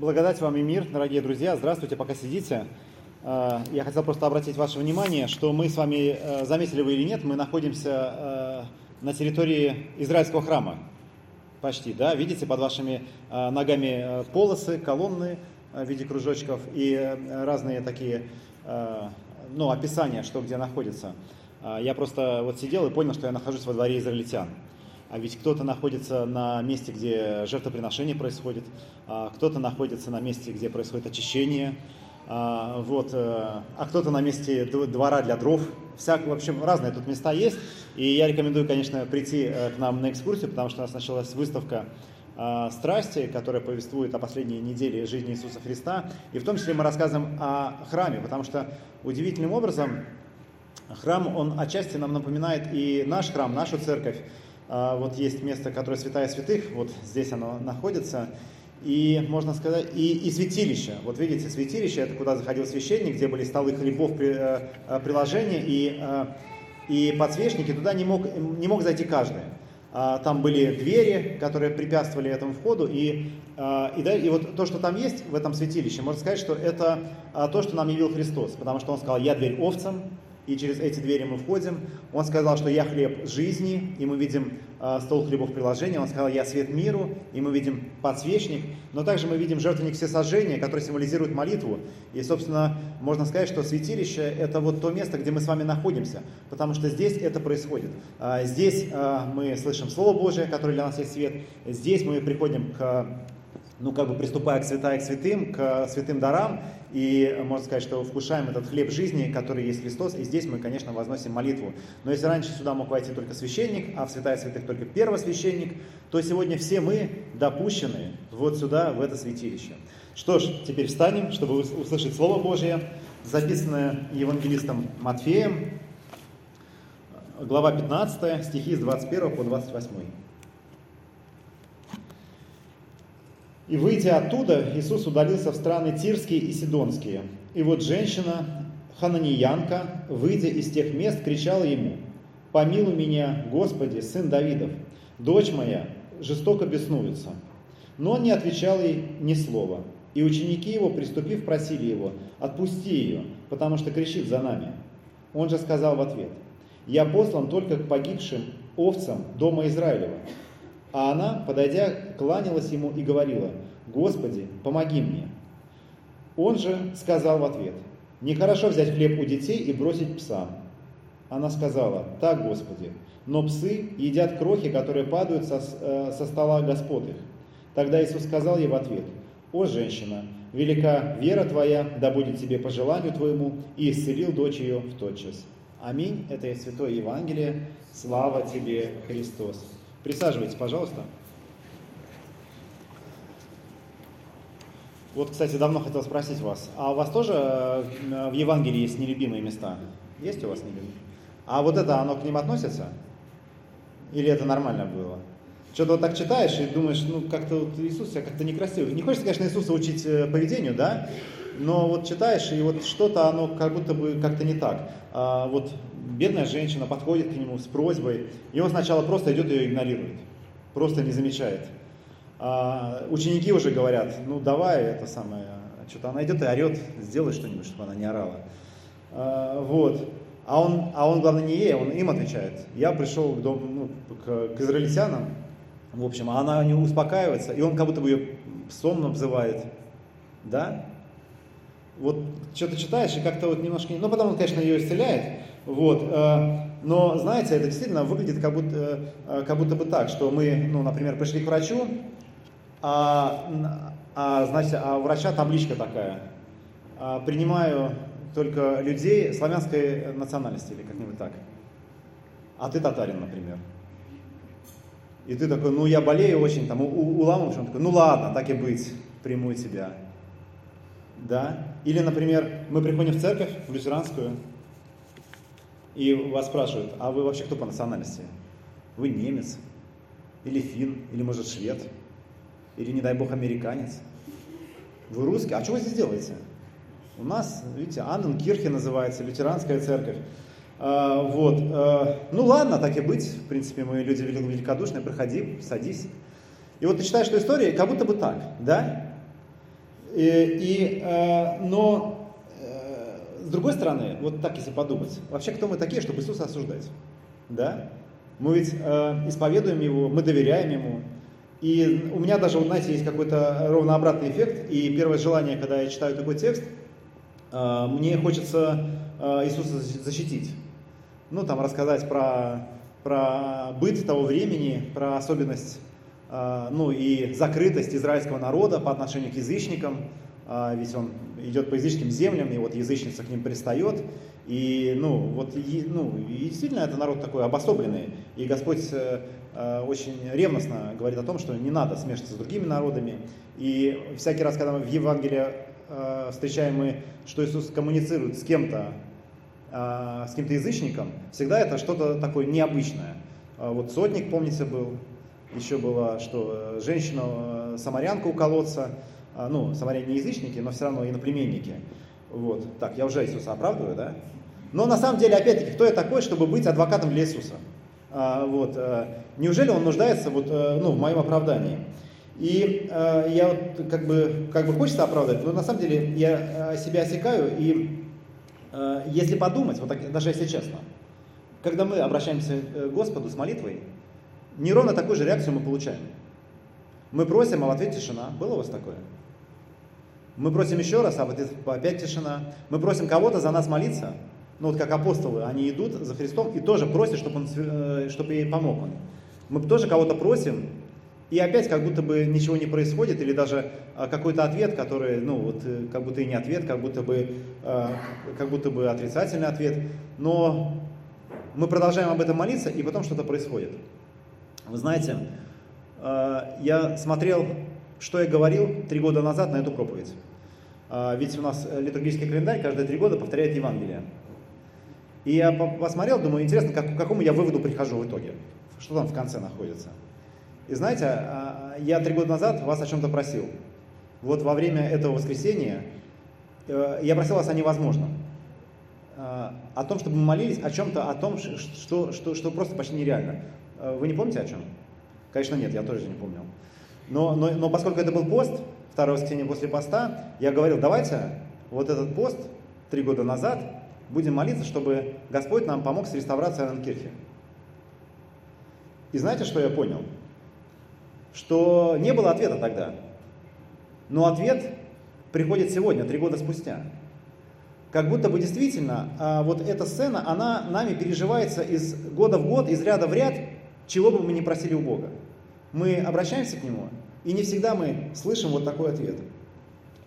Благодать вам и мир, дорогие друзья. Здравствуйте, пока сидите. Э, Я хотел просто обратить ваше внимание, что мы с вами, э, заметили вы или нет, мы находимся э, на территории израильского храма. Почти, да? Видите, под вашими ногами полосы, колонны в виде кружочков и разные такие, ну, описания, что где находится. Я просто вот сидел и понял, что я нахожусь во дворе израильтян. А ведь кто-то находится на месте, где жертвоприношение происходит, а кто-то находится на месте, где происходит очищение, а, вот, э, а кто-то на месте двора для дров. Всяк, в общем, разные тут места есть. И я рекомендую, конечно, прийти э, к нам на экскурсию, потому что у нас началась выставка а, страсти, которая повествует о последней неделе жизни Иисуса Христа. И в том числе мы рассказываем о храме, потому что удивительным образом храм, он отчасти нам напоминает и наш храм, нашу церковь. А, вот есть место, которое святая святых, вот здесь оно находится. И, можно сказать, и, и святилище. Вот видите, святилище, это куда заходил священник, где были столы хлебов, э, э, приложения и, э, и подсвечники. Туда не мог, не мог зайти каждый. А, там были двери, которые препятствовали этому входу. И, и, да, и вот то, что там есть в этом святилище, можно сказать, что это то, что нам явил Христос. Потому что Он сказал, я дверь овцам, и через эти двери мы входим. Он сказал, что я хлеб жизни, и мы видим э, стол хлебов приложения. Он сказал, я свет миру, и мы видим подсвечник. Но также мы видим жертвенник всесожжения, который символизирует молитву. И, собственно, можно сказать, что святилище – это вот то место, где мы с вами находимся, потому что здесь это происходит. Э, здесь э, мы слышим Слово Божие, которое для нас есть свет. Здесь мы приходим к ну, как бы приступая к святая к святым, к святым дарам, и можно сказать, что вкушаем этот хлеб жизни, который есть Христос, и здесь мы, конечно, возносим молитву. Но если раньше сюда мог войти только священник, а в святая святых только первосвященник, то сегодня все мы допущены вот сюда, в это святилище. Что ж, теперь встанем, чтобы услышать Слово Божье, записанное евангелистом Матфеем, глава 15, стихи с 21 по 28. И выйдя оттуда, Иисус удалился в страны Тирские и Сидонские. И вот женщина, хананиянка, выйдя из тех мест, кричала ему, «Помилуй меня, Господи, сын Давидов, дочь моя жестоко беснуется». Но он не отвечал ей ни слова. И ученики его, приступив, просили его, «Отпусти ее, потому что кричит за нами». Он же сказал в ответ, «Я послан только к погибшим овцам дома Израилева». А она, подойдя, кланялась ему и говорила, «Господи, помоги мне». Он же сказал в ответ, «Нехорошо взять хлеб у детей и бросить псам». Она сказала, «Так, Господи, но псы едят крохи, которые падают со, э, со стола Господ их». Тогда Иисус сказал ей в ответ, «О, женщина, велика вера твоя, да будет тебе по желанию твоему», и исцелил дочь ее в тот час. Аминь. Это и Святое Евангелие. Слава тебе, Христос. Присаживайтесь, пожалуйста. Вот, кстати, давно хотел спросить вас, а у вас тоже э, в Евангелии есть нелюбимые места? Есть у вас нелюбимые? А вот это, оно к ним относится? Или это нормально было? Что-то вот так читаешь и думаешь, ну как-то вот Иисус себя как-то некрасиво. Не хочется, конечно, Иисуса учить э, поведению, да? Но вот читаешь, и вот что-то оно как будто бы как-то не так. А вот бедная женщина подходит к нему с просьбой, и он сначала просто идет ее игнорирует, просто не замечает. А ученики уже говорят, ну давай это самое, что-то она идет и орет, сделай что-нибудь, чтобы она не орала. А, вот. А он, а он, главное, не ей, он им отвечает. Я пришел к, дому, ну, к, к израильтянам, в общем, а она не успокаивается, и он как будто бы ее псом обзывает. Да? Вот что-то читаешь, и как-то вот немножко... Ну, потом он, конечно, ее исцеляет, вот. Э, но, знаете, это действительно выглядит как будто, э, как будто бы так, что мы, ну, например, пришли к врачу, а, а, значит, а у врача табличка такая. А, принимаю только людей славянской национальности или как-нибудь так. А ты татарин, например. И ты такой, ну я болею очень, там, уламываешь, он такой, ну ладно, так и быть, приму тебя. Да? Или, например, мы приходим в церковь, в лютеранскую, и вас спрашивают, а вы вообще кто по национальности? Вы немец, или фин, или может швед, или, не дай бог, американец. Вы русский, а что вы здесь делаете? У нас, видите, Анненкирхе называется, лютеранская церковь. А, вот. А, ну ладно, так и быть. В принципе, мы люди великодушные, проходи, садись. И вот ты читаешь эту историю, как будто бы так, да? И, и, э, но э, с другой стороны, вот так если подумать, вообще кто мы такие, чтобы Иисуса осуждать? Да? Мы ведь э, исповедуем Его, мы доверяем Ему. И у меня даже, вот, знаете, есть какой-то ровно обратный эффект. И первое желание, когда я читаю такой текст, э, мне хочется э, Иисуса защитить. Ну, там рассказать про, про быт того времени, про особенность ну и закрытость израильского народа по отношению к язычникам, а, ведь он идет по языческим землям, и вот язычница к ним пристает, и, ну, вот, и, ну, и действительно это народ такой обособленный, и Господь э, э, очень ревностно говорит о том, что не надо смешиваться с другими народами, и всякий раз, когда мы в Евангелии э, встречаем мы, что Иисус коммуницирует с кем-то, с кем-то язычником, всегда это что-то такое необычное. Вот сотник, помните, был, еще было, что э, женщину-самарянку э, у колодца, а, ну, самаряне не язычники, но все равно иноплеменники. Вот, так, я уже Иисуса оправдываю, да? Но на самом деле, опять-таки, кто я такой, чтобы быть адвокатом для Иисуса? А, вот, а, неужели он нуждается вот, ну, в моем оправдании? И а, я вот как бы, как бы хочется оправдать, но на самом деле я себя осекаю, и а, если подумать, вот так, даже если честно, когда мы обращаемся к Господу с молитвой, не ровно такую же реакцию мы получаем. Мы просим, а в ответ тишина. Было у вас такое? Мы просим еще раз, а в ответ опять тишина. Мы просим кого-то за нас молиться. Ну вот как апостолы, они идут за Христом и тоже просят, чтобы, он, э, чтобы ей помог он. Мы тоже кого-то просим, и опять как будто бы ничего не происходит, или даже а, какой-то ответ, который, ну вот, э, как будто и не ответ, как будто бы, как будто бы отрицательный ответ. Но мы продолжаем об этом молиться, и потом что-то происходит. Вы знаете, э, я смотрел, что я говорил три года назад на эту проповедь. Э, ведь у нас литургический календарь каждые три года повторяет Евангелие. И я посмотрел, думаю, интересно, к какому я выводу прихожу в итоге. Что там в конце находится. И знаете, э, я три года назад вас о чем-то просил. Вот во время этого воскресения я просил вас о невозможном. О том, чтобы мы молились о чем-то, о том, что, что, что просто почти нереально. Э, вы не помните о чем? Конечно, нет, я тоже не помнил. Но, но, но поскольку это был пост, второе воскресенье после поста, я говорил, давайте вот этот пост три года назад будем молиться, чтобы Господь нам помог с реставрацией Ананкирхи. И знаете, что я понял? Что не было ответа тогда. Но ответ приходит сегодня, три года спустя. Как будто бы действительно а, вот эта сцена, она нами переживается из года в год, из ряда в ряд, чего бы мы ни просили у Бога. Мы обращаемся к Нему, и не всегда мы слышим вот такой ответ.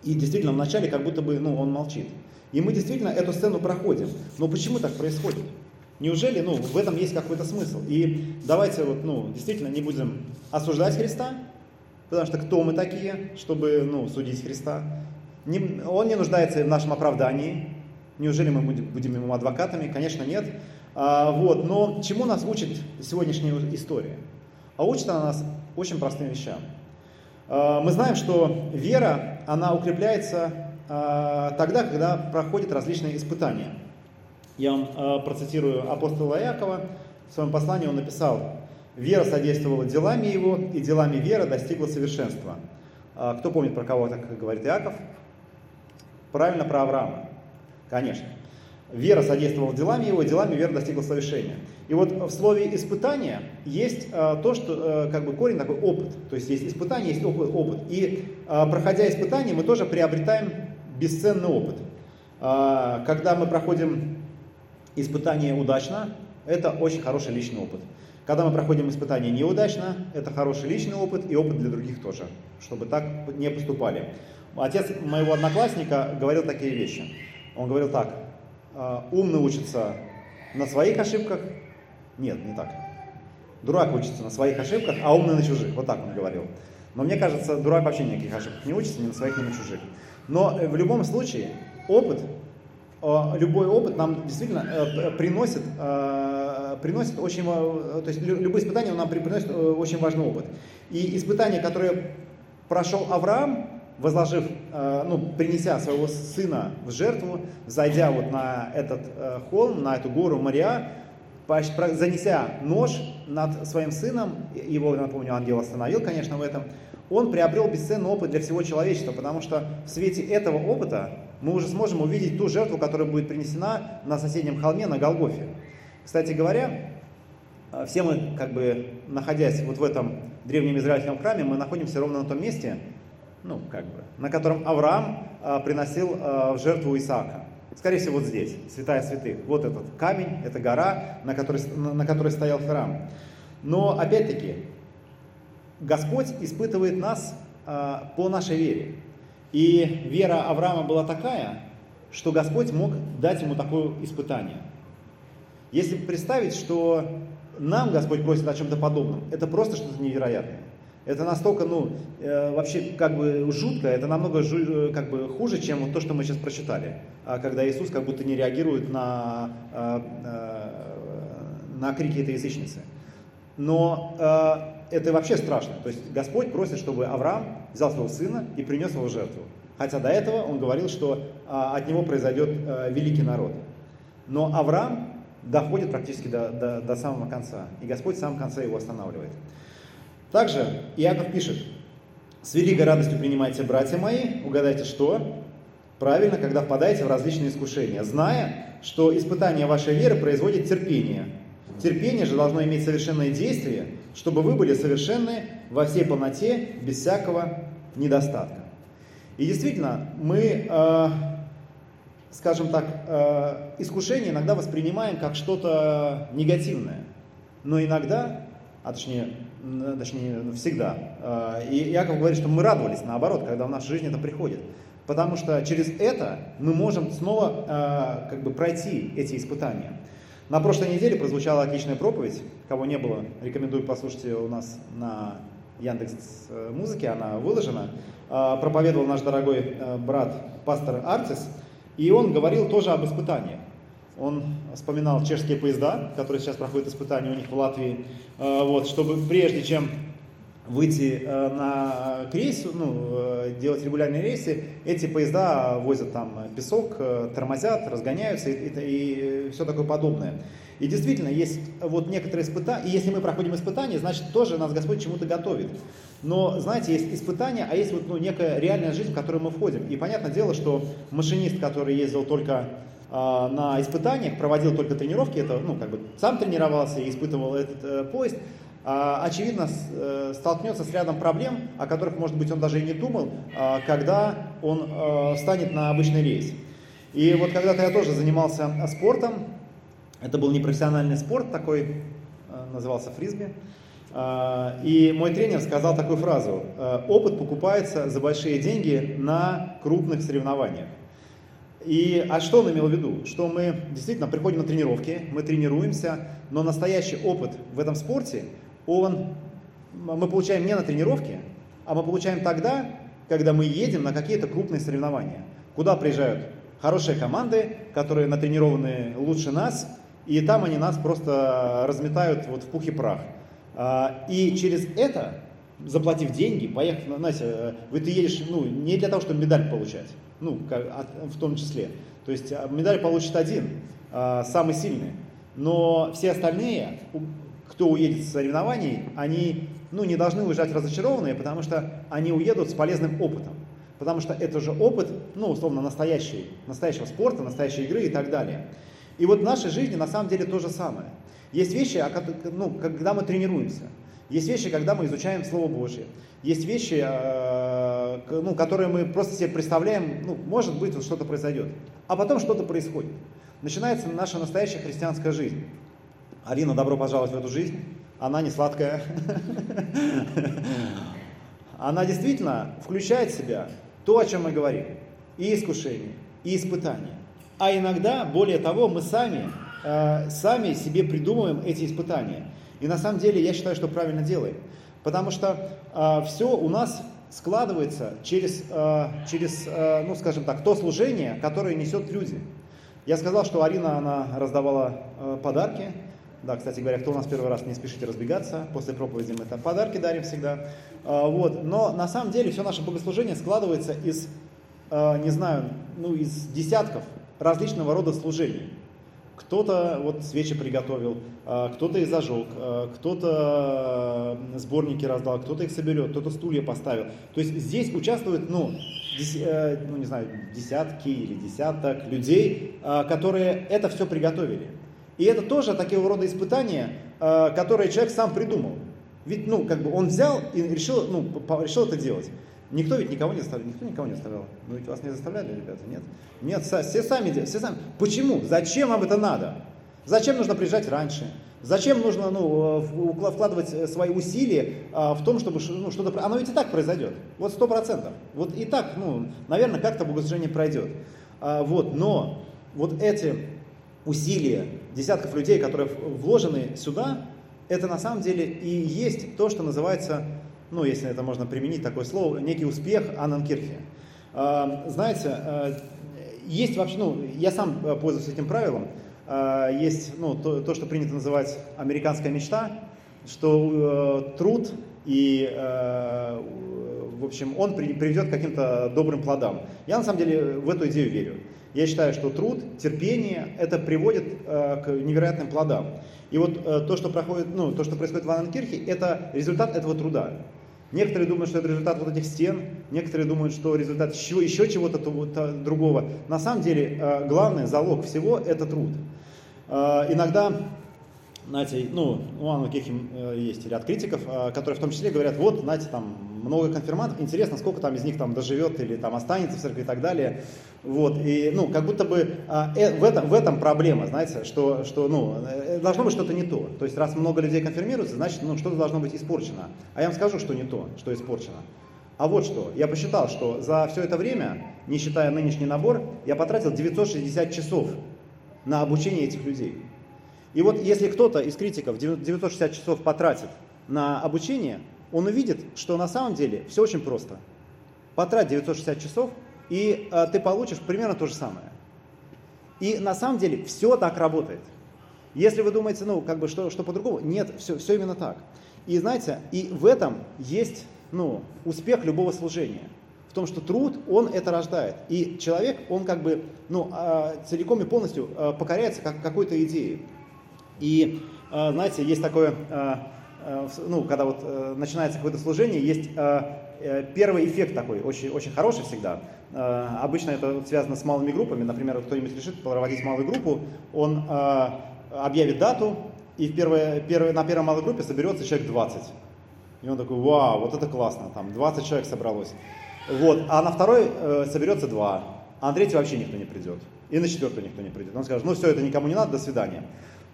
И действительно, вначале как будто бы ну, он молчит. И мы действительно эту сцену проходим. Но почему так происходит? Неужели ну, в этом есть какой-то смысл? И давайте вот, ну, действительно не будем осуждать Христа, потому что кто мы такие, чтобы ну, судить Христа? Не, он не нуждается в нашем оправдании. Неужели мы будем, будем ему адвокатами? Конечно, нет. А, вот, но чему нас учит сегодняшняя история? А учит она нас очень простым вещам. А, мы знаем, что вера, она укрепляется а, тогда, когда проходят различные испытания. Я вам процитирую апостола Иакова. В своем послании он написал, «Вера содействовала делами его, и делами вера достигла совершенства». Кто помнит, про кого так говорит Иаков? Правильно, про Авраама. Конечно. Вера содействовала делами его, делами вера достигла совершения. И вот в слове испытание есть а, то, что а, как бы корень такой опыт. То есть есть испытание, есть опыт. опыт. И а, проходя испытание, мы тоже приобретаем бесценный опыт. Когда мы проходим испытание удачно, это очень хороший личный опыт. Когда мы проходим испытание неудачно, это хороший личный опыт и опыт для других тоже, чтобы так не поступали. Отец моего одноклассника говорил такие вещи. Он говорил так, а, умный учится на своих ошибках. Нет, не так. Дурак учится на своих ошибках, а умный на чужих. Вот так он говорил. Но мне кажется, дурак вообще никаких ошибок не учится, ни на своих, ни на чужих. Но э, в любом случае, опыт, а, любой опыт нам действительно э, приносит, приносит очень, то есть любые испытания нам приносят э, очень важный опыт. И испытание, которое прошел Авраам, возложив, э, ну, принеся своего сына в жертву, зайдя вот на этот э, холм, на эту гору Мария, занеся нож над своим сыном, его, напомню, ангел остановил, конечно, в этом, он приобрел бесценный опыт для всего человечества, потому что в свете этого опыта мы уже сможем увидеть ту жертву, которая будет принесена на соседнем холме, на Голгофе. Кстати говоря, э, все мы, как бы, находясь вот в этом древнем израильском храме, мы находимся ровно на том месте, ну, как бы, на котором Авраам а, приносил а, в жертву Исаака. Скорее всего, вот здесь, святая святых. Вот этот камень, это гора, на которой, на которой стоял храм. Но, опять-таки, Господь испытывает нас а, по нашей вере. И вера Авраама была такая, что Господь мог дать ему такое испытание. Если представить, что нам Господь просит о чем-то подобном, это просто что-то невероятное. Это настолько, ну, э, вообще как бы жутко, это намного жу, э, как бы хуже, чем вот то, что мы сейчас прочитали, а когда Иисус как будто не реагирует на, э, э, на крики этой язычницы. Но э, это вообще страшно. То есть Господь просит, чтобы Авраам взял своего сына и принес его в жертву. Хотя до этого он говорил, что э, от него произойдет э, великий народ. Но Авраам доходит практически до, до, до самого конца. И Господь в самом конце его останавливает. Также Иаков пишет, «С великой радостью принимайте, братья мои, угадайте что? Правильно, когда впадаете в различные искушения, зная, что испытание вашей веры производит терпение. Терпение же должно иметь совершенное действие, чтобы вы были совершенны во всей полноте, без всякого недостатка. И действительно, мы, э, скажем так, э, искушение иногда воспринимаем как что-то негативное. Но иногда, а точнее точнее, всегда. А, и Яков говорит, что мы радовались, наоборот, когда в нашей жизни это приходит. Потому что через это мы можем снова а, как бы пройти эти испытания. На прошлой неделе прозвучала отличная проповедь. Кого не было, рекомендую послушать ее у нас на Яндекс э, Музыке, она выложена. Проповедовал наш дорогой э, брат, пастор Арцис, и он говорил тоже об испытаниях. Он вспоминал чешские поезда, которые сейчас проходят испытания у них в Латвии, э, вот, чтобы прежде чем выйти э, на к рейсу, ну, э, делать регулярные рейсы, эти поезда возят там песок, тормозят, разгоняются и, и, и все такое подобное. И действительно, есть вот некоторые испытания, и если мы проходим испытания, значит тоже нас Господь чему-то готовит. Но, знаете, есть испытания, а есть вот ну, некая реальная жизнь, в которую мы входим. И понятное дело, что машинист, который ездил только на испытаниях, проводил только тренировки, это, ну, как бы сам тренировался и испытывал этот э, поезд, очевидно, э, столкнется с рядом проблем, о которых, может быть, он даже и не думал, а, когда он э, встанет на обычный рейс. И вот когда-то я тоже занимался спортом, это был непрофессиональный спорт такой, назывался фрисби, и мой тренер сказал такую фразу, опыт покупается за большие деньги на крупных соревнованиях. И, а что он имел в виду? Что мы действительно приходим на тренировки, мы тренируемся, но настоящий опыт в этом спорте, он, мы получаем не на тренировке, а мы получаем тогда, когда мы едем на какие-то крупные соревнования. Куда приезжают хорошие команды, которые натренированы лучше нас, и там они нас просто разметают вот в пух и прах. А, и через это, заплатив деньги, поехав, знаете, вы ты едешь ну, не для того, чтобы медаль получать, ну, в том числе. То есть а, медаль получит один, а, самый сильный. Но все остальные, кто уедет с соревнований, они ну, не должны уезжать разочарованные, потому что они уедут с полезным опытом. Потому что это же опыт, ну, условно, настоящий, настоящего спорта, настоящей игры и так далее. И вот в нашей жизни на самом деле то же самое. Есть вещи, ну, когда мы тренируемся. Есть вещи, когда мы изучаем Слово Божье. Есть вещи, а, ну, которые мы просто себе представляем, ну, может быть, вот что-то произойдет. А потом что-то происходит. Начинается наша настоящая христианская жизнь. Арина, добро пожаловать в эту жизнь. Она не сладкая. Она действительно включает в себя то, о чем мы говорим. И искушение, и испытания. А иногда, более того, мы сами, э, сами себе придумываем эти испытания. И на самом деле я считаю, что правильно делаем. Потому что э, все у нас складывается через, э, через э, ну скажем так, то служение, которое несет люди. Я сказал, что Арина, она раздавала э, подарки. Да, кстати говоря, кто у нас первый раз, не спешите разбегаться. После проповеди мы там подарки дарим всегда. Э, вот. Но на самом деле все наше богослужение складывается из, э, не знаю, ну, из десятков различного рода служений. Кто-то вот свечи приготовил, а, кто-то их зажег, а, кто-то сборники раздал, кто-то их соберет, кто-то стулья поставил. То есть здесь участвуют, ну, дес, э, ну не знаю, десятки или десяток людей, которые это все приготовили. И это тоже такие рода испытания, которые человек сам придумал. Ведь, ну, как бы он взял и решил, ну, решил это делать. Никто ведь никого не заставлял, никто никого не заставлял. Ну ведь вас не заставляли, ребята, нет? Нет, все сами делают, все сами. Почему? Зачем вам это надо? Зачем нужно приезжать раньше? Зачем нужно ну, вкладывать э, свои усилия в том, чтобы ну, что-то... Оно ведь и так произойдет. Вот сто процентов. Вот и так, ну, наверное, как-то богослужение пройдет. А, вот, но вот эти усилия десятков людей, которые вложены сюда, это на самом деле и есть то, что называется ну, если это можно применить такое слово, некий успех Анненкирхе. А, знаете, а, есть вообще, ну, я сам пользуюсь этим правилом, а, есть ну, то, то, что принято называть американская мечта, что э, труд и, э, в общем, он приведет к каким-то добрым плодам. Я на самом деле в эту идею верю. Я считаю, что труд, терпение, это приводит э, к невероятным плодам. И вот то, что, проходит, ну, то, что происходит в Анненкирхе, это результат этого труда. Некоторые думают, что это результат вот этих стен, некоторые думают, что результат еще, еще чего-то другого. На самом деле, э, главный залог всего – это труд. Э, иногда знаете, ну, у Анны Кехим э, есть ряд критиков, которые в том числе говорят, вот, знаете, там много конфирмантов, интересно, сколько там из них там доживет или там останется в церкви и так далее. Вот, и, ну, как будто бы а, э, в, этом, в этом проблема, знаете, что, что ну, э, должно быть что-то не то. То есть, раз много людей конфирмируются, значит, ну, что-то должно быть испорчено. А я вам скажу, что не то, что испорчено. А вот что, я посчитал, что за все это время, не считая нынешний набор, я потратил 960 часов на обучение этих людей. И вот если кто-то из критиков 960 часов потратит на обучение, он увидит, что на самом деле все очень просто. Потрать 960 часов, и э, ты получишь примерно то же самое. И на самом деле все так работает. Если вы думаете, ну, как бы, что, что по-другому, нет, все, все именно так. И знаете, и в этом есть, ну, успех любого служения. В том, что труд, он это рождает. И человек, он как бы, ну, э, целиком и полностью э, покоряется как, какой-то идее. И, э, знаете, есть такое Э, ну, когда вот э, начинается какое-то служение, есть э, первый эффект такой, очень, очень хороший всегда. Обычно это связано с малыми группами. Например, кто-нибудь решит проводить малую группу, он объявит дату, и в первой, первой, на первой малой группе соберется человек 20. И он такой, вау, вот это классно, там 20 человек собралось. Вот. А на второй э, соберется 2, а на третий вообще никто не придет. И на четвертую никто не придет. Он скажет, ну все, это никому не надо, до свидания.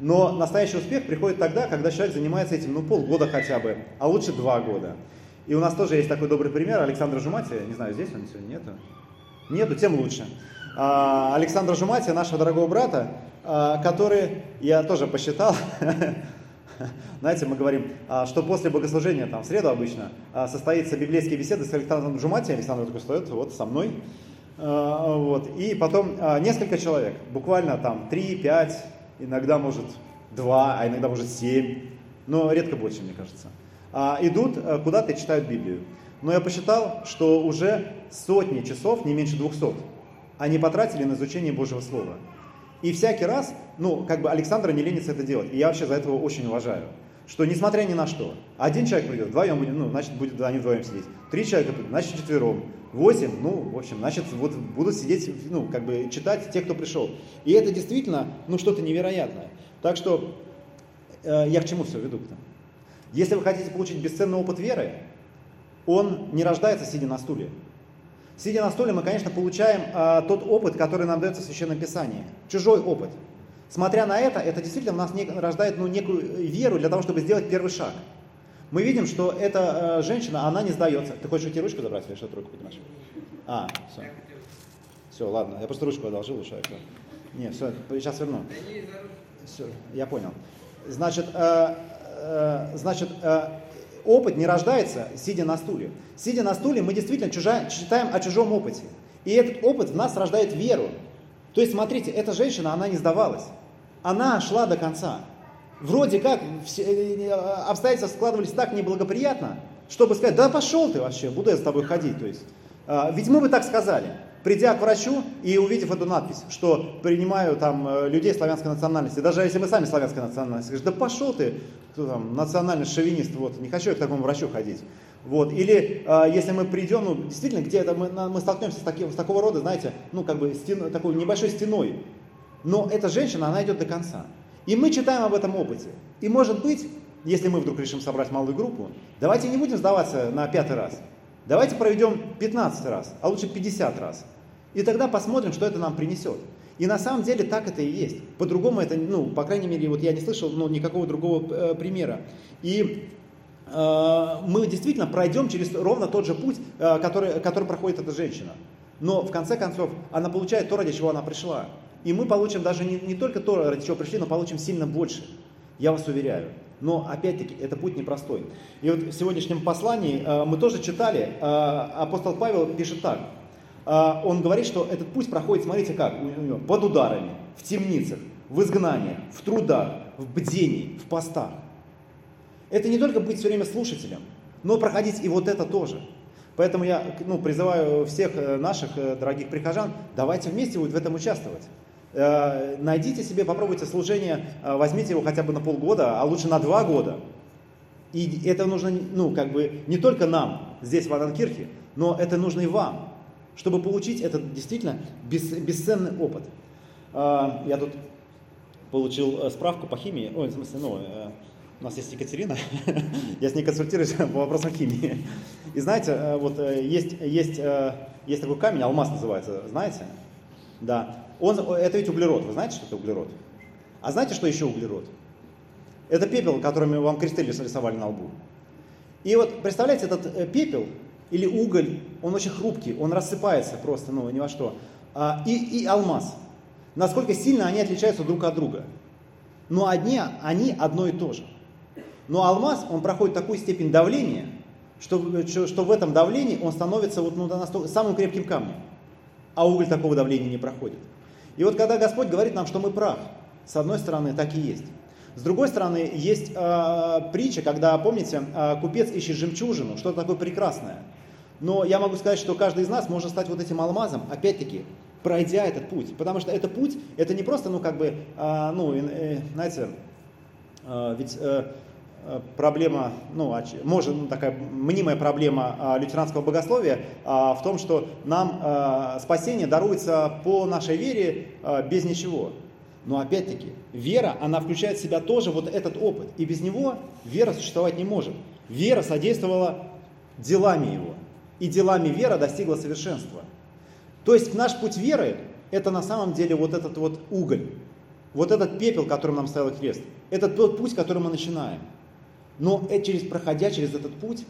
Но настоящий успех приходит тогда, когда человек занимается этим ну полгода хотя бы, а лучше два года. И у нас тоже есть такой добрый пример, Александр Жумати, не знаю, здесь он сегодня нету? Нету, тем лучше. А, Александра Жумати, нашего дорогого брата, а, который, я тоже посчитал, знаете, мы говорим, а, что после богослужения, там, в среду обычно, состоится библейские беседы с Александром Жумати, Александр такой стоит, вот, со мной, вот, и потом несколько человек, буквально там 3-5, иногда может два, а иногда может семь, но редко больше, мне кажется. А, идут э, куда-то и читают Библию. Но я посчитал, что уже сотни часов, не меньше двухсот, они потратили на изучение Божьего Слова. И всякий раз, ну, как бы Александра не ленится это делать. И я вообще за этого очень уважаю. Что несмотря ни на что, один человек придет, вдвоем ну, значит, будет они вдвоем сидеть. Три человека придут, значит, четвером. Восемь, ну, в общем, значит, вот будут сидеть, ну, как бы читать те, кто пришел. И это действительно, ну, что-то невероятное. Так что э, я к чему все веду-то? Если вы хотите получить бесценный опыт веры, он не рождается, сидя на стуле. Сидя на стуле, мы, конечно, получаем э, тот опыт, который нам дается в Священном Писании. Чужой опыт. Смотря на это, это действительно у нас не, рождает ну, некую веру для того, чтобы сделать первый шаг мы видим, что эта э, женщина, она не сдается. Ты хочешь уйти ручку забрать или что ты руку поднимаешь? А, все. Все, ладно, я просто ручку одолжил у человека. Не, все, сейчас верну. Все, я понял. Значит, э, э, значит э, опыт не рождается, сидя на стуле. Сидя на стуле, мы действительно чужа, читаем о чужом опыте. И этот опыт в нас рождает веру. То есть, смотрите, эта женщина, она не сдавалась. Она шла до конца вроде как э, э, обстоятельства складывались так неблагоприятно, чтобы сказать, да пошел ты вообще, буду я с тобой ходить. То есть, а, ведь мы бы так сказали. придя к врачу и увидев эту надпись, что принимаю там э, людей славянской национальности, даже если мы сами славянской национальности, скажешь, да пошел ты, кто там, национальный шовинист, вот, не хочу я к такому врачу ходить. Вот. Или э, если мы придем, ну, действительно, где-то мы, мы столкнемся с, таким, с такого рода, знаете, ну, как бы стен, такой небольшой стеной. Но эта женщина, она идет до конца. И мы читаем об этом опыте. И может быть, если мы вдруг решим собрать малую группу, давайте не будем сдаваться на пятый раз. Давайте проведем 15 раз, а лучше 50 раз. И тогда посмотрим, что это нам принесет. И на самом деле так это и есть. По-другому это, ну, по крайней мере, вот я не слышал ну, никакого другого э, примера. И э, мы действительно пройдем через ровно тот же путь, э, который, который проходит эта женщина. Но в конце концов она получает то, ради чего она пришла. И мы получим даже не, не только то, ради чего пришли, но получим сильно больше. Я вас уверяю. Но опять-таки это путь непростой. И вот в сегодняшнем послании э, мы тоже читали, э, апостол Павел пишет так. Э, он говорит, что этот путь проходит, смотрите как, у него, под ударами, в темницах, в изгнании, в трудах, в бдении, в постах. Это не только быть все время слушателем, но проходить и вот это тоже. Поэтому я ну, призываю всех наших дорогих прихожан, давайте вместе вот в этом участвовать. Э, найдите себе, попробуйте служение, э, возьмите его хотя бы на полгода, а лучше на два года. И это нужно, ну, как бы, не только нам здесь, в Ананкирхе, но это нужно и вам, чтобы получить этот действительно бес, бесценный опыт. Э, я тут получил справку по химии, ой, в смысле, ну, у нас есть Екатерина, я с ней консультируюсь по вопросам химии. И знаете, вот есть, есть, есть такой камень, алмаз называется, знаете? Да. Он, это ведь углерод. Вы знаете, что это углерод? А знаете, что еще углерод? Это пепел, которыми вам кресты рисовали на лбу. И вот представляете, этот э, пепел или уголь, он очень хрупкий, он рассыпается просто, ну, ни во что. А, и, и алмаз. Насколько сильно они отличаются друг от друга. Но одни, они одно и то же. Но алмаз, он проходит такую степень давления, что, что в этом давлении он становится вот, ну, настолько, самым крепким камнем. А уголь такого давления не проходит. И вот когда Господь говорит нам, что мы прах, с одной стороны, так и есть. С другой стороны, есть э, притча, когда, помните, э, купец ищет жемчужину, что-то такое прекрасное. Но я могу сказать, что каждый из нас может стать вот этим алмазом, опять-таки, пройдя этот путь. Потому что этот путь, это не просто, ну, как бы, э, ну, э, знаете, э, ведь Э, проблема, ну, может, ну, такая мнимая проблема а, лютеранского богословия а, в том, что нам а, спасение даруется по нашей вере без ничего. Но опять-таки, вера, она включает в себя тоже вот этот опыт. И без него вера существовать не может. Вера содействовала делами его. И делами вера достигла совершенства. То есть наш путь веры – это на самом деле вот этот вот уголь, вот этот пепел, которым нам ставил крест. Это тот путь, который мы начинаем. Но через, проходя через этот путь,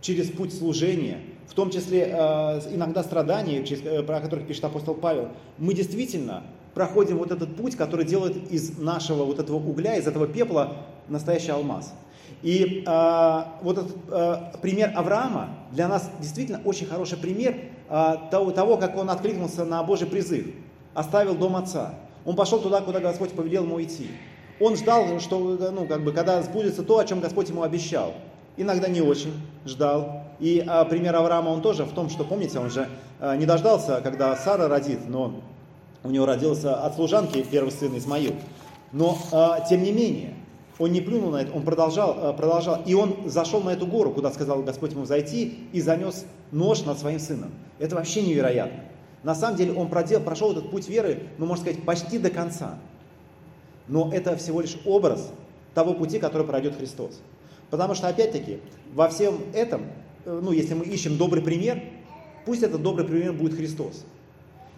через путь служения, в том числе э, иногда страдания, э, про которых пишет апостол Павел, мы действительно проходим вот этот путь, который делает из нашего вот этого угля, из этого пепла настоящий алмаз. И э, вот этот э, пример Авраама для нас действительно очень хороший пример э, того, того, как он откликнулся на Божий призыв, оставил дом отца. Он пошел туда, куда Господь повелел ему идти. Он ждал, что, ну, как бы, когда сбудется то, о чем Господь ему обещал. Иногда не очень ждал. И а, пример Авраама, он тоже в том, что, помните, он же а, не дождался, когда Сара родит, но у него родился от служанки первый сын Измаил. Но, а, тем не менее, он не плюнул на это, он продолжал, а, продолжал. И он зашел на эту гору, куда сказал Господь ему зайти, и занес нож над своим сыном. Это вообще невероятно. На самом деле он продел, прошел этот путь веры, ну, можно сказать, почти до конца. Но это всего лишь образ того пути, который пройдет Христос. Потому что, опять-таки, во всем этом, э, ну, если мы ищем добрый пример, пусть этот добрый пример будет Христос.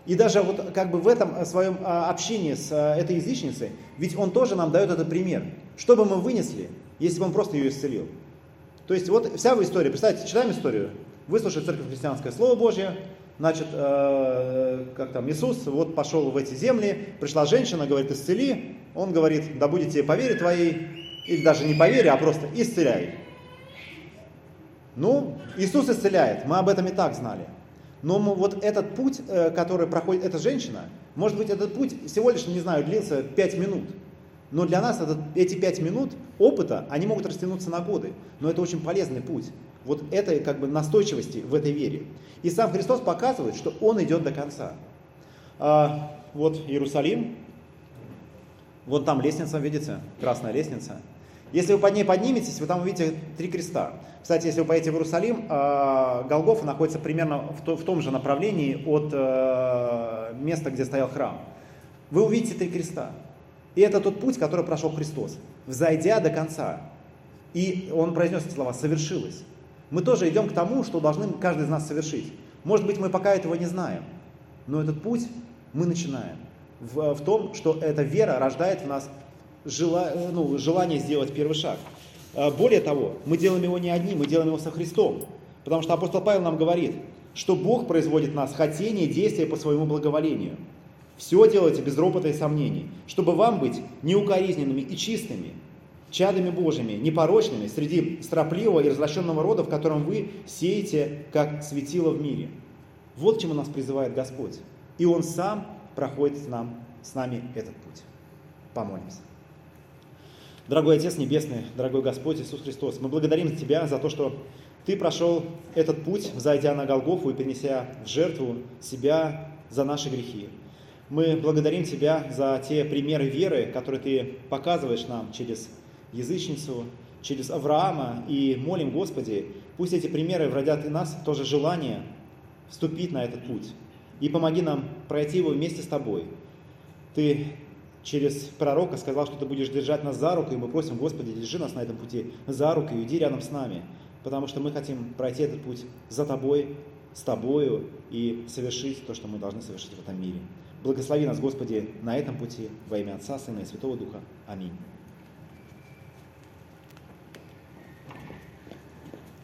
И даже вот как бы в этом э, своем а, общении с э, этой язычницей, ведь он тоже нам дает этот пример. Что бы мы вынесли, если бы он просто ее исцелил? То есть вот вся история, представьте, читаем историю, выслушай церковь христианское Слово Божье, значит, э, как там, Иисус вот пошел в эти земли, пришла женщина, говорит, исцели, он говорит, да будете по вере твоей, или даже не по вере, а просто исцеляй. Ну, Иисус исцеляет, мы об этом и так знали. Но вот этот путь, э, который проходит эта женщина, может быть, этот путь всего лишь, не знаю, длился 5 минут. Но для нас этот, эти пять минут опыта, они могут растянуться на годы. Но это очень полезный путь. вот этой как бы настойчивости в этой вере. И сам Христос показывает, что Он идет до конца. А, вот Иерусалим, вот там лестница, видите, красная лестница. Если вы под ней подниметесь, вы там увидите три креста. Кстати, если вы поедете в Иерусалим, а, Голгофа находится примерно в том же направлении от э, места, где стоял храм. Вы увидите три креста. И это тот путь, который прошел Христос, взойдя до конца. И он произнес эти слова «совершилось». Мы тоже идем к тому, что должны каждый из нас совершить. Может быть, мы пока этого не знаем, но этот путь мы начинаем. В, в том, что эта вера рождает в нас жела, ну, желание сделать первый шаг. А, более того, мы делаем его не одни, мы делаем его со Христом. Потому что апостол Павел нам говорит, что Бог производит в нас хотение действия по своему благоволению. Все делайте без ропота и сомнений, чтобы вам быть неукоризненными и чистыми, чадами Божьими, непорочными среди стропливого и развращенного рода, в котором вы сеете, как светило в мире. Вот к чему нас призывает Господь. И Он сам проходит нам, с нами этот путь. Помолимся. Дорогой Отец Небесный, дорогой Господь Иисус Христос, мы благодарим Тебя за то, что Ты прошел этот путь, взойдя на Голгофу и принеся в жертву себя за наши грехи. Мы благодарим Тебя за те примеры веры, которые Ты показываешь нам через язычницу, через Авраама, и молим, Господи, пусть эти примеры вродят и нас тоже желание вступить на этот путь. И помоги нам пройти его вместе с Тобой. Ты через пророка сказал, что Ты будешь держать нас за руку, и мы просим, Господи, держи нас на этом пути за руку и иди рядом с нами, потому что мы хотим пройти этот путь за Тобой, с Тобою и совершить то, что мы должны совершить в этом мире. Благослови нас, Господи, на этом пути во имя Отца, Сына и Святого Духа. Аминь.